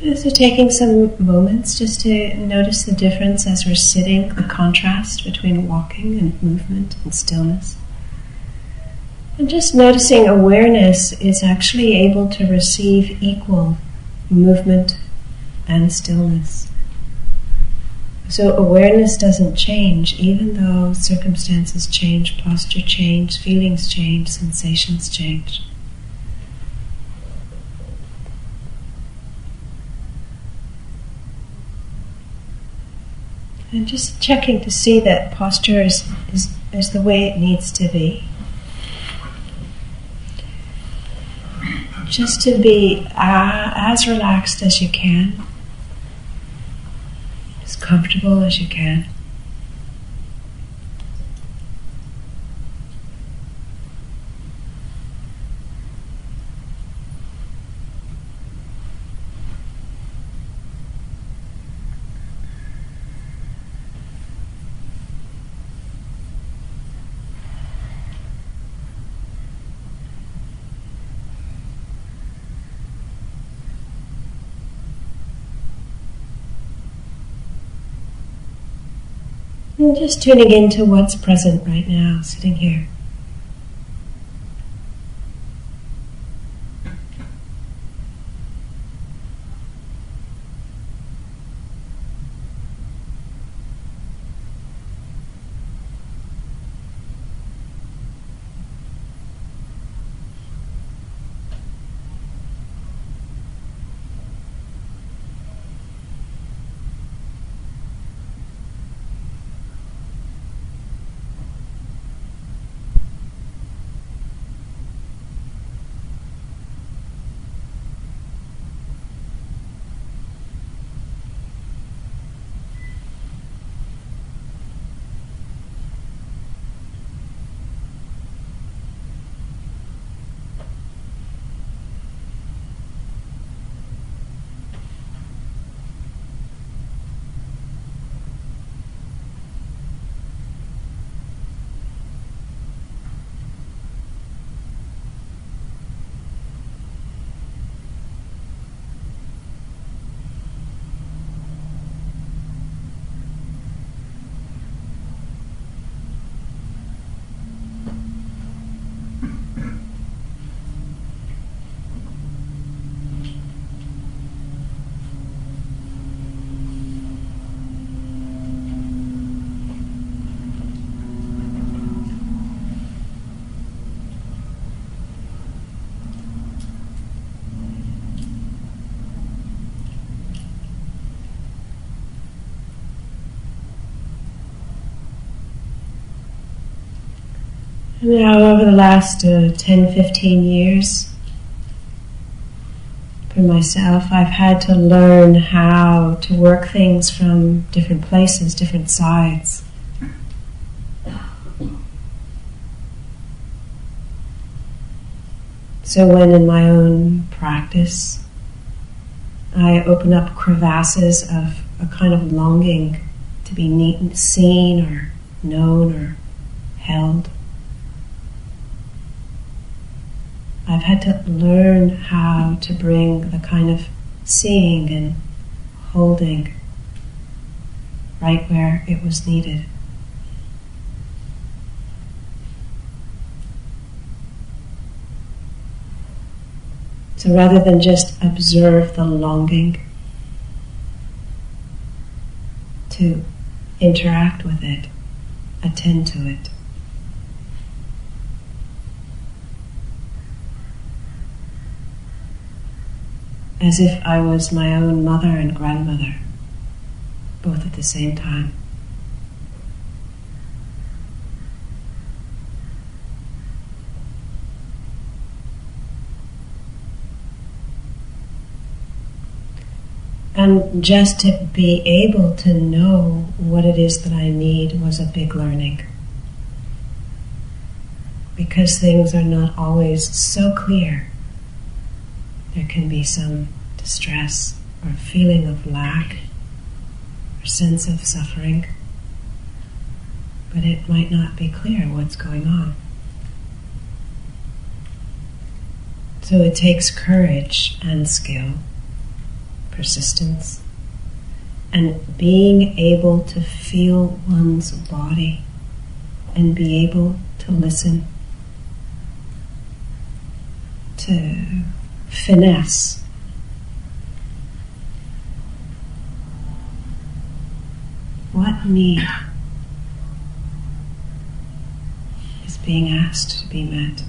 So, taking some moments just to notice the difference as we're sitting, the contrast between walking and movement and stillness. And just noticing awareness is actually able to receive equal movement and stillness. So, awareness doesn't change, even though circumstances change, posture change, feelings change, sensations change. And just checking to see that posture is, is, is the way it needs to be. Just to be uh, as relaxed as you can, as comfortable as you can. And just tuning into what's present right now, sitting here. Now, over the last uh, 10 15 years, for myself, I've had to learn how to work things from different places, different sides. So, when in my own practice, I open up crevasses of a kind of longing to be seen or known or held. I've had to learn how to bring the kind of seeing and holding right where it was needed. So rather than just observe the longing, to interact with it, attend to it. As if I was my own mother and grandmother, both at the same time. And just to be able to know what it is that I need was a big learning. Because things are not always so clear there can be some distress or feeling of lack or sense of suffering, but it might not be clear what's going on. So it takes courage and skill, persistence, and being able to feel one's body and be able to listen, to finesse. What need is being asked to be met?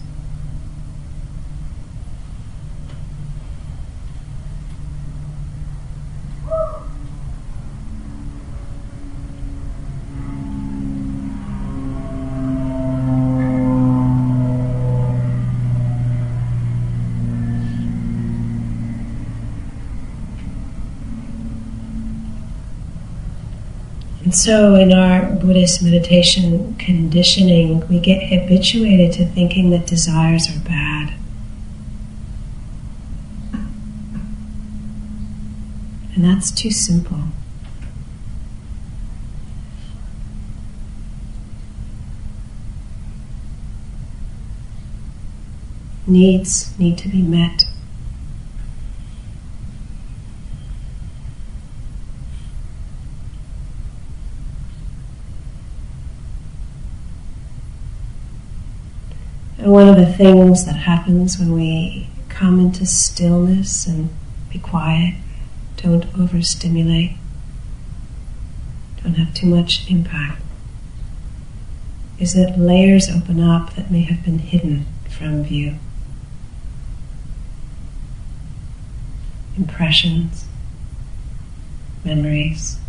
So, in our Buddhist meditation conditioning, we get habituated to thinking that desires are bad. And that's too simple. Needs need to be met. And one of the things that happens when we come into stillness and be quiet, don't overstimulate, don't have too much impact, is that layers open up that may have been hidden from view. Impressions, memories,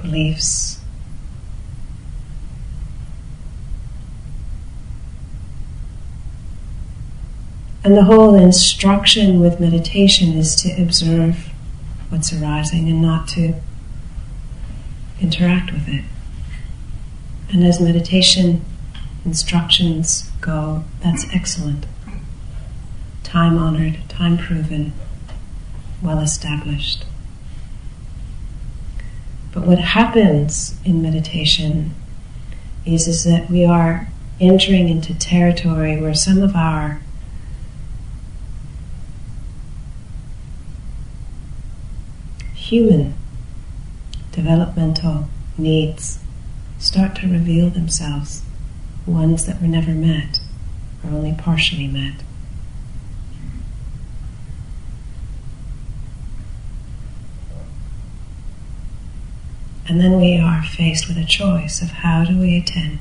beliefs, And the whole instruction with meditation is to observe what's arising and not to interact with it. And as meditation instructions go, that's excellent. Time honored, time proven, well established. But what happens in meditation is, is that we are entering into territory where some of our human developmental needs start to reveal themselves, ones that were never met or only partially met. And then we are faced with a choice of how do we attend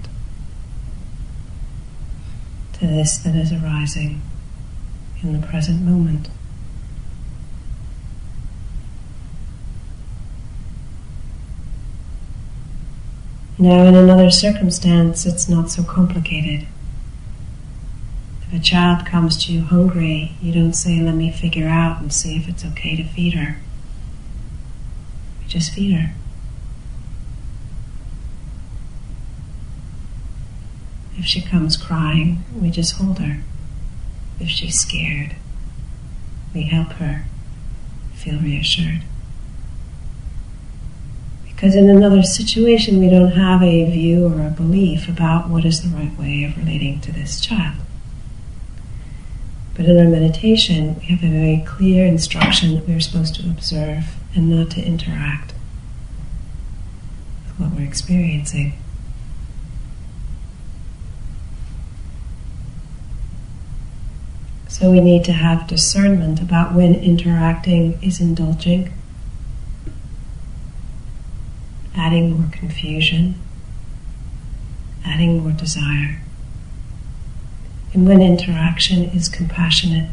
to this that is arising in the present moment. Now, in another circumstance, it's not so complicated. If a child comes to you hungry, you don't say, Let me figure out and see if it's okay to feed her. You just feed her. If she comes crying, we just hold her. If she's scared, we help her feel reassured. Because in another situation, we don't have a view or a belief about what is the right way of relating to this child. But in our meditation, we have a very clear instruction that we're supposed to observe and not to interact with what we're experiencing. So we need to have discernment about when interacting is indulging adding more confusion, adding more desire. And when interaction is compassionate,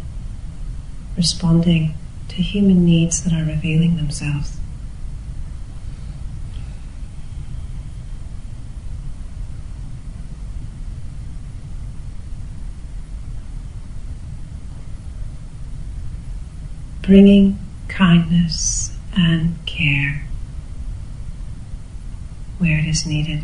responding to human needs that are revealing themselves. Bringing kindness and care where it is needed.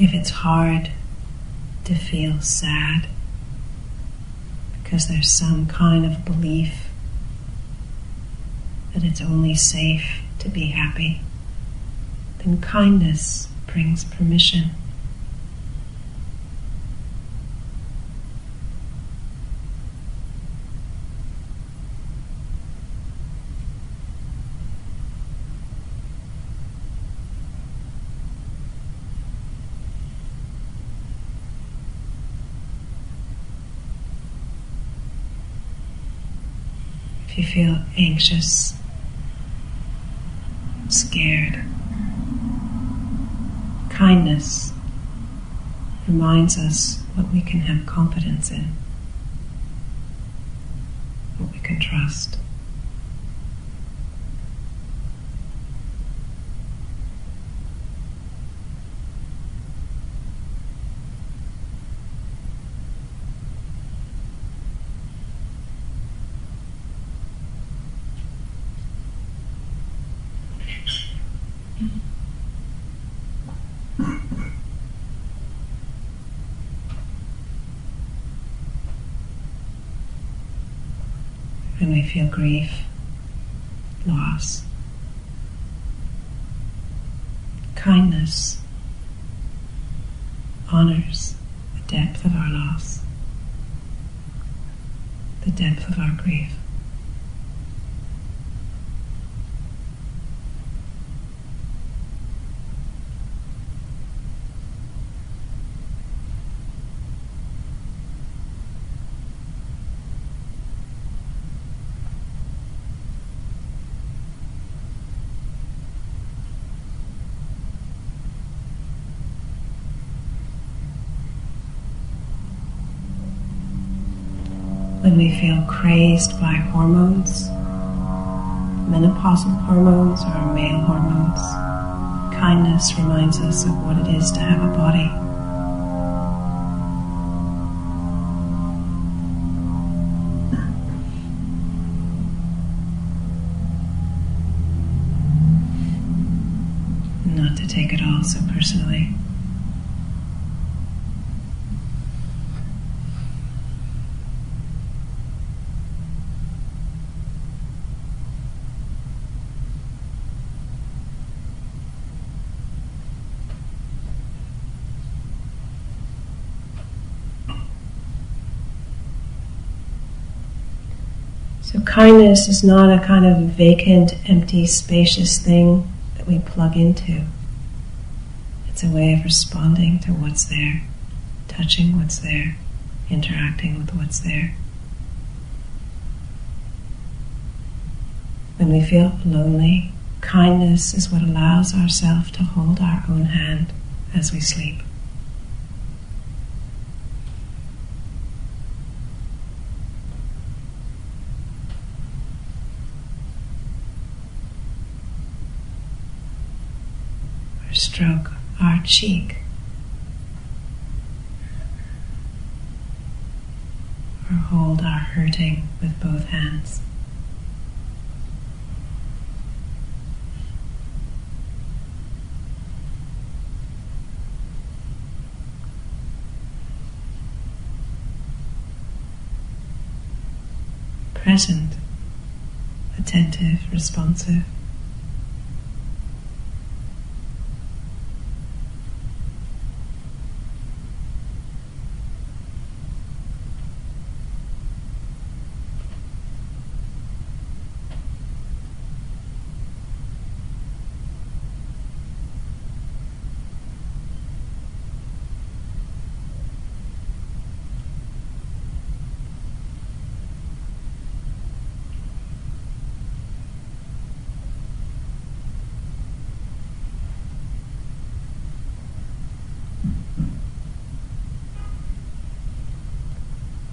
If it's hard to feel sad, because there's some kind of belief that it's only safe to be happy, then kindness brings permission. You feel anxious, scared. Kindness reminds us what we can have confidence in, what we can trust. When we feel grief, loss, kindness honors the depth of our loss, the depth of our grief. We feel crazed by hormones, menopausal hormones or male hormones. Kindness reminds us of what it is to have a body. Not to take it all so personally. So, kindness is not a kind of vacant, empty, spacious thing that we plug into. It's a way of responding to what's there, touching what's there, interacting with what's there. When we feel lonely, kindness is what allows ourselves to hold our own hand as we sleep. Stroke our cheek. Or hold our hurting with both hands. Present, attentive, responsive.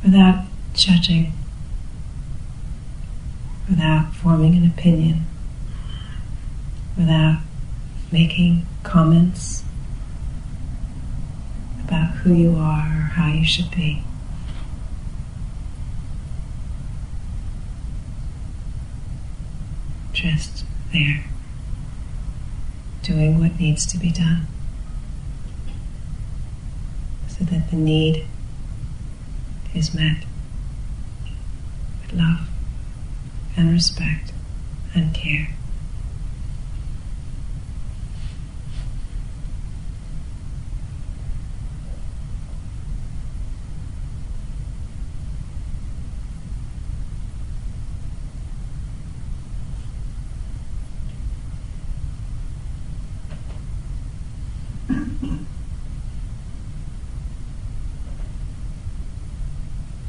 without judging, without forming an opinion, without making comments about who you are or how you should be. Just there, doing what needs to be done. so that the need is met love and respect and care.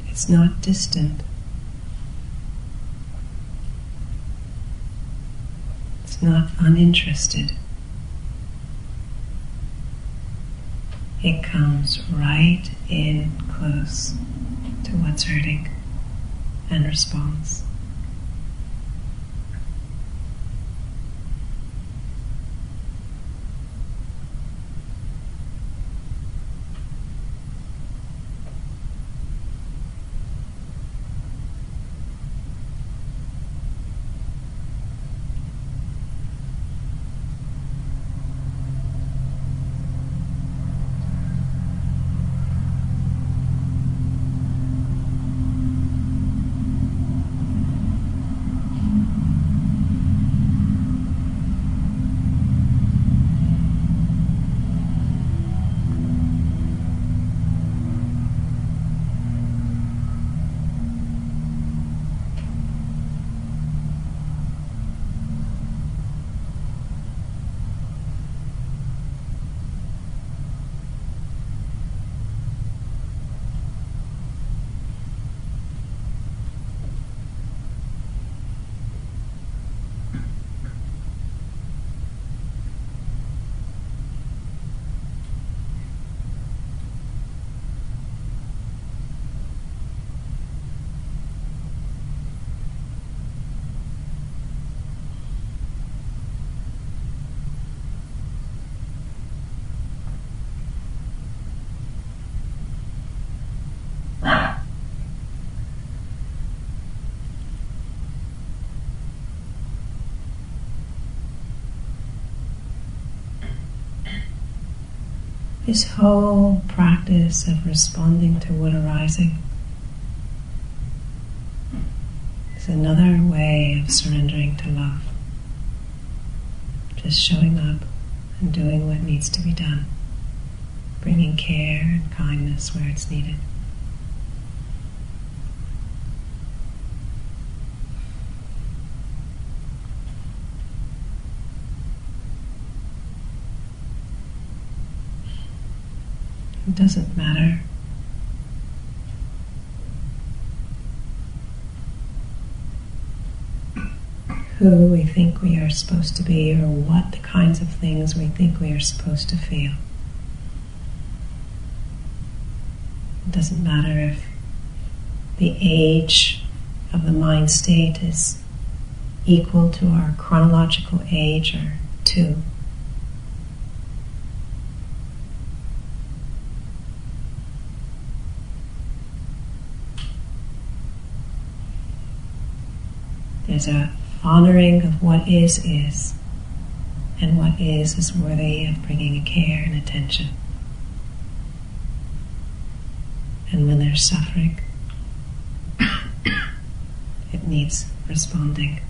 It's not distant. Not uninterested. It comes right in close to what's hurting and responds. This whole practice of responding to what arising is another way of surrendering to love. Just showing up and doing what needs to be done, bringing care and kindness where it's needed. It doesn't matter. Who we think we are supposed to be, or what the kinds of things we think we are supposed to feel. It doesn't matter if the age of the mind state is equal to our chronological age or two. There's a honoring of what is is, and what is is worthy of bringing a care and attention. And when there's suffering, it needs responding.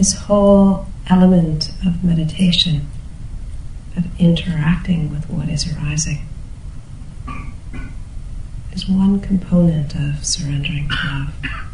This whole element of meditation, of interacting with what is arising, is one component of surrendering to love.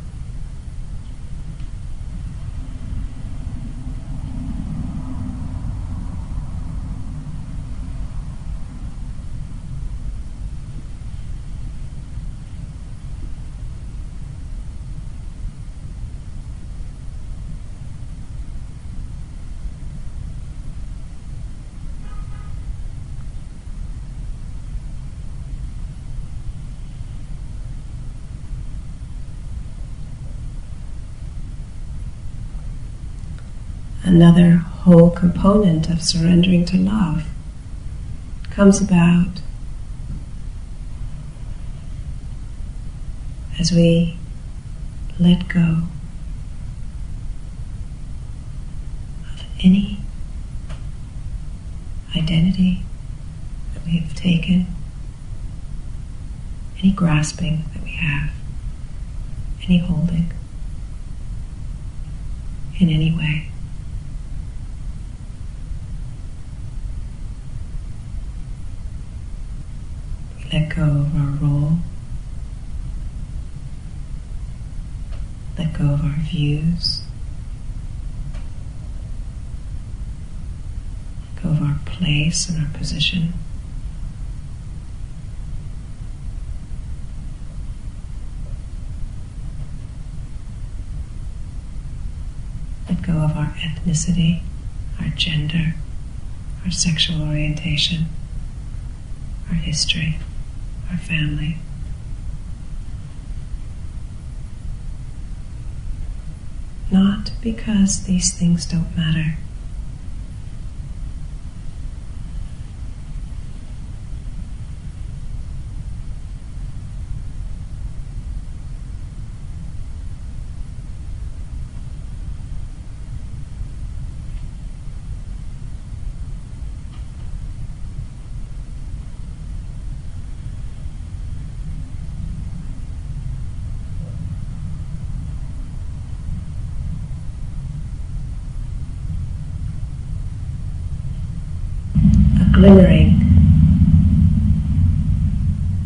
Another whole component of surrendering to love comes about as we let go of any identity that we have taken, any grasping that we have, any holding in any way. Let go of our role, let go of our views, let go of our place and our position. Let go of our ethnicity, our gender, our sexual orientation, our history, our family. Not because these things don't matter. Glimmering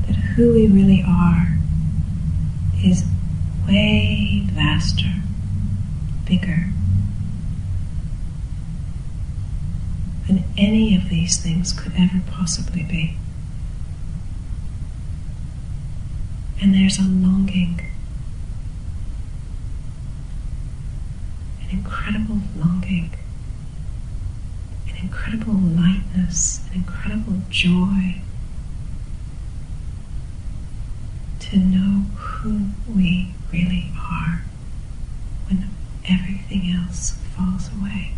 that who we really are is way vaster, bigger than any of these things could ever possibly be. And there's a longing, an incredible longing an incredible lightness, an incredible joy to know who we really are when everything else falls away.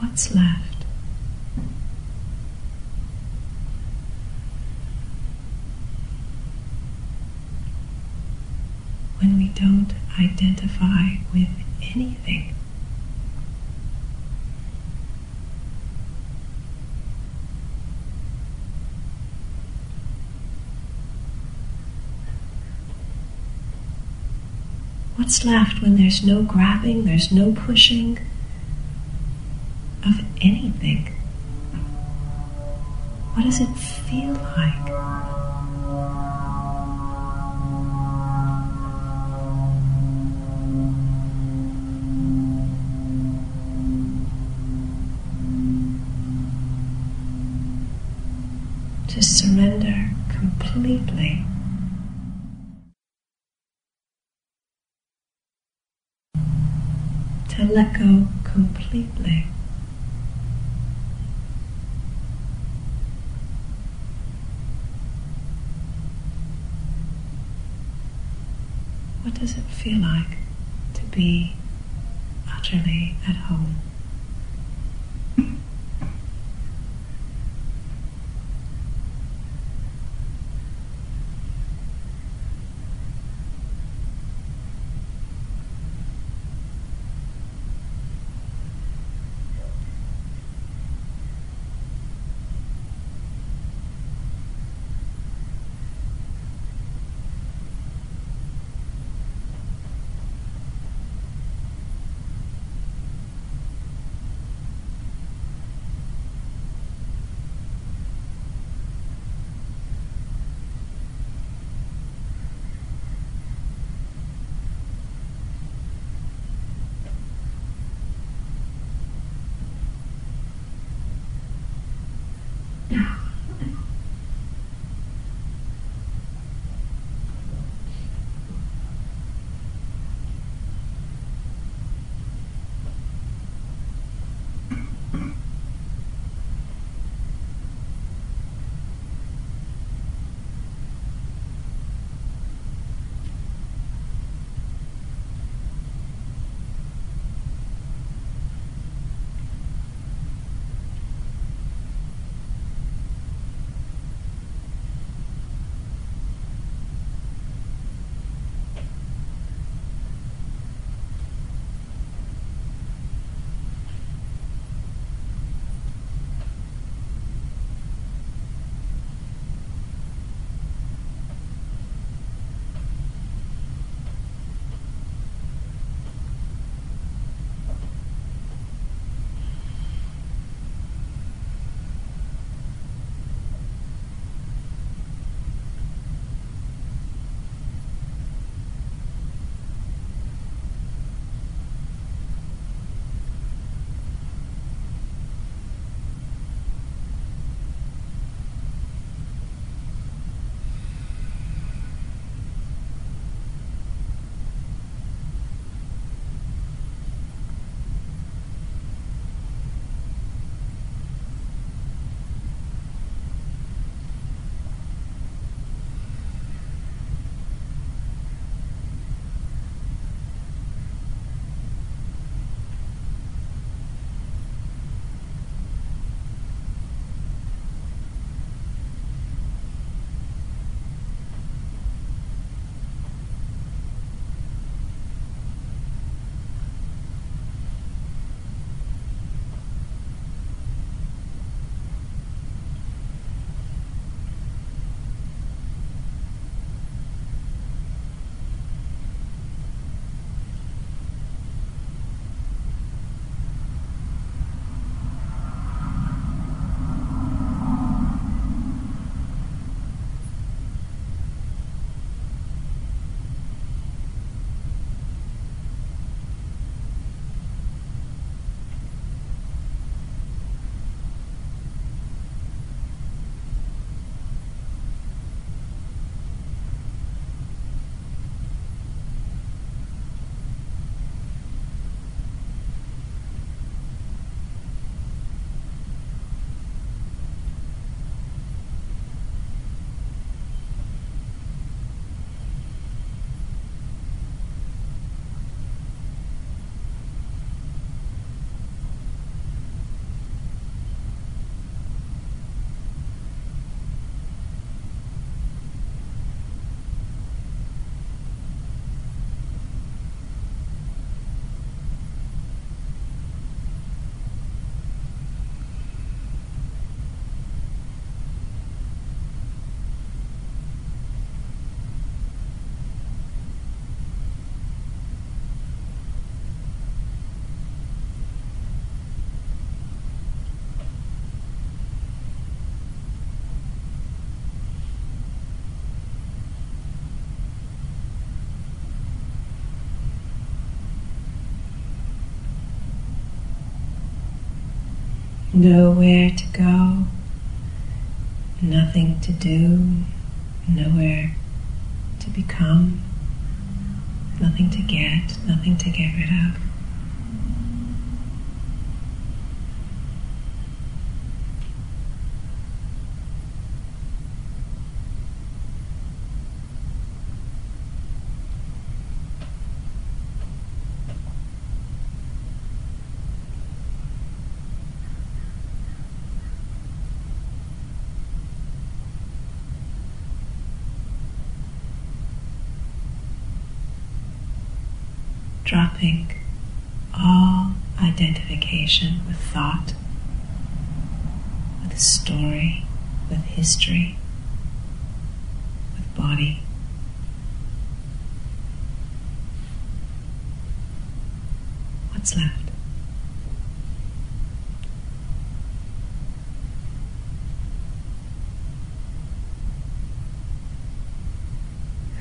What's left? When we don't identify with anything. What's left when there's no grabbing, there's no pushing of anything? What does it feel like? To surrender completely. Let go completely. What does it feel like to be utterly at home? Nowhere to go, nothing to do, nowhere to become, nothing to get, nothing to get rid of. All identification with thought, with story, with history, with body. What's left?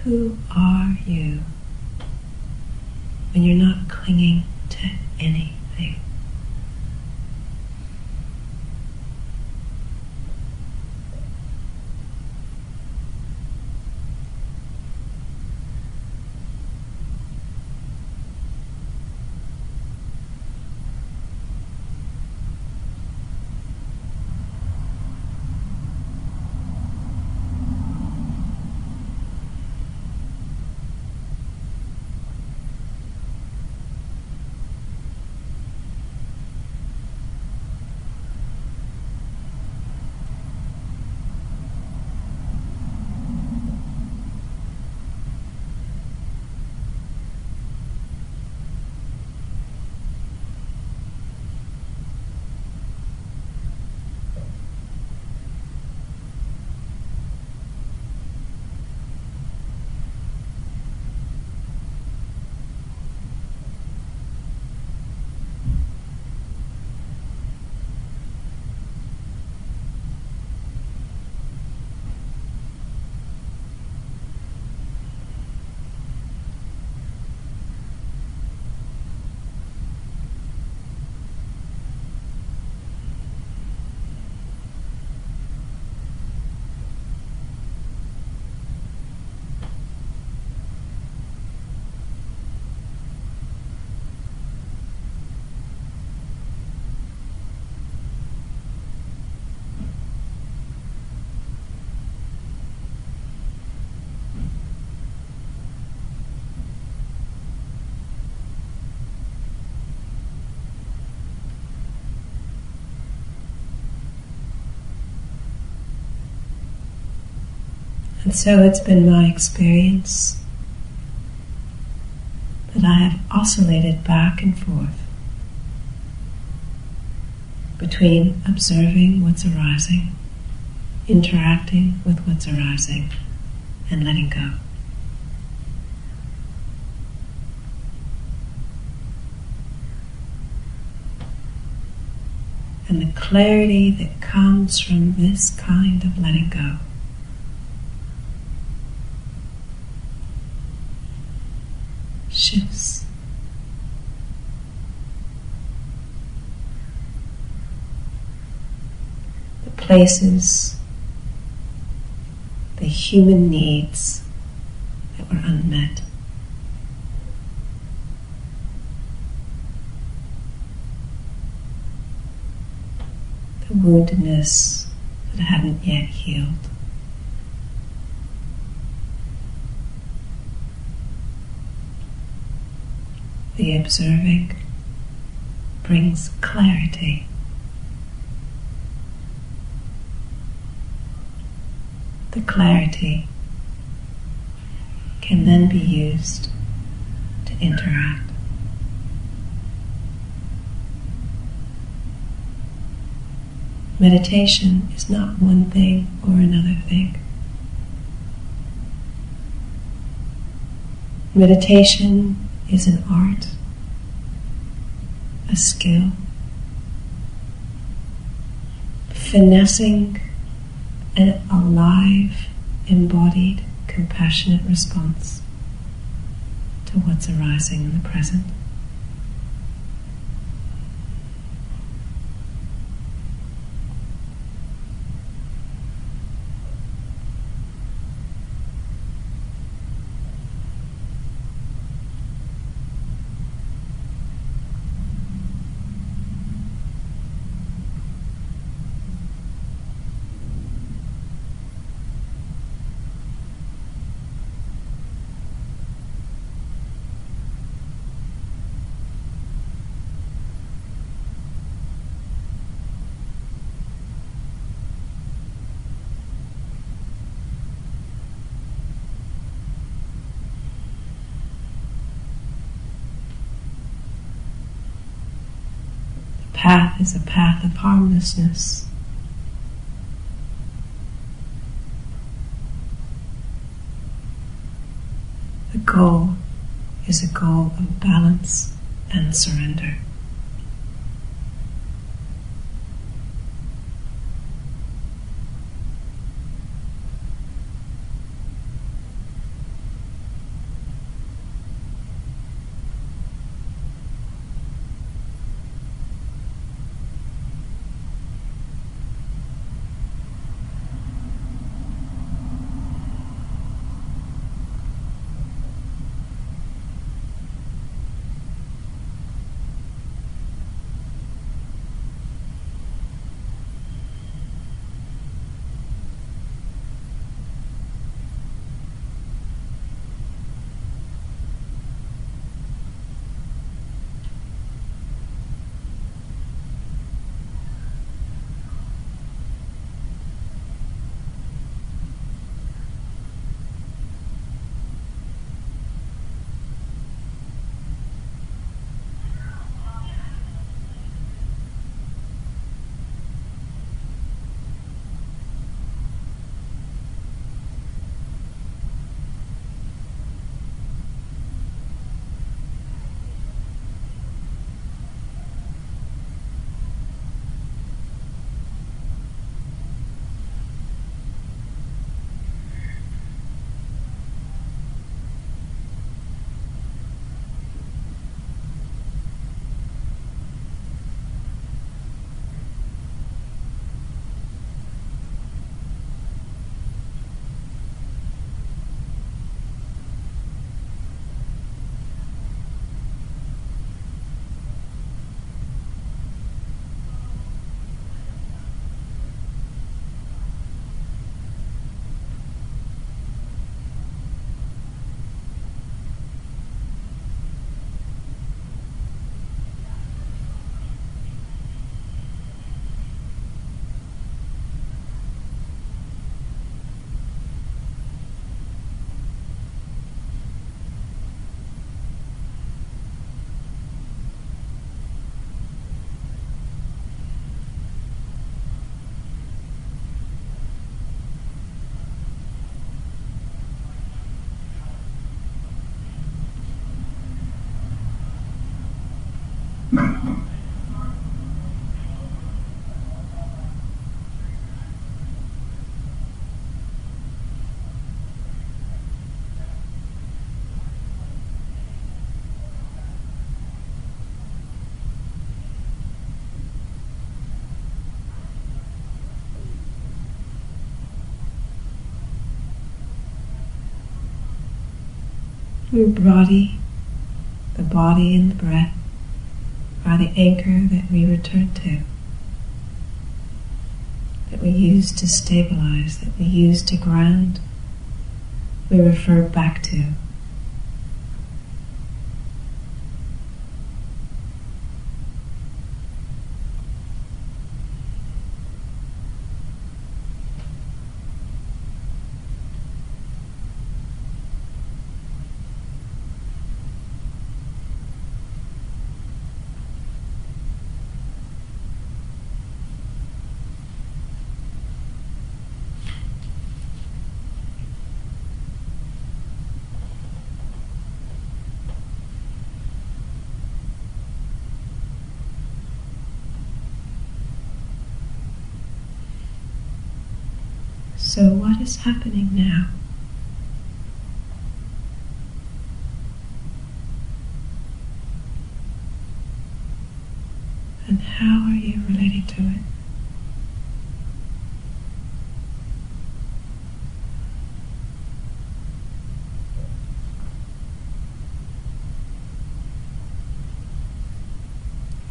Who are you? When you're not clinging to anything. And so it's been my experience that I have oscillated back and forth between observing what's arising, interacting with what's arising, and letting go. And the clarity that comes from this kind of letting go The places, the human needs that were unmet. The woundedness that hadn't yet healed. The observing brings clarity. The clarity can then be used to interact. Meditation is not one thing or another thing. Meditation is an art, a skill, finessing an alive, embodied, compassionate response to what's arising in the present. Path is a path of harmlessness. The goal is a goal of balance and surrender. Your body, the body and the breath are the anchor that we return to, that we use to stabilize, that we use to ground, we refer back to. So, what is happening now? And how are you relating to it?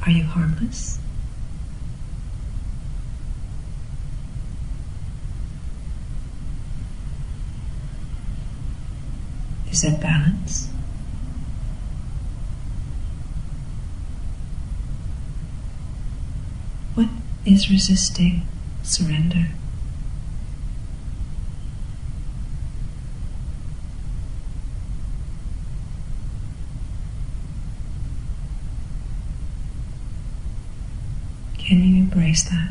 Are you harmless? That balance? What is resisting surrender? Can you embrace that.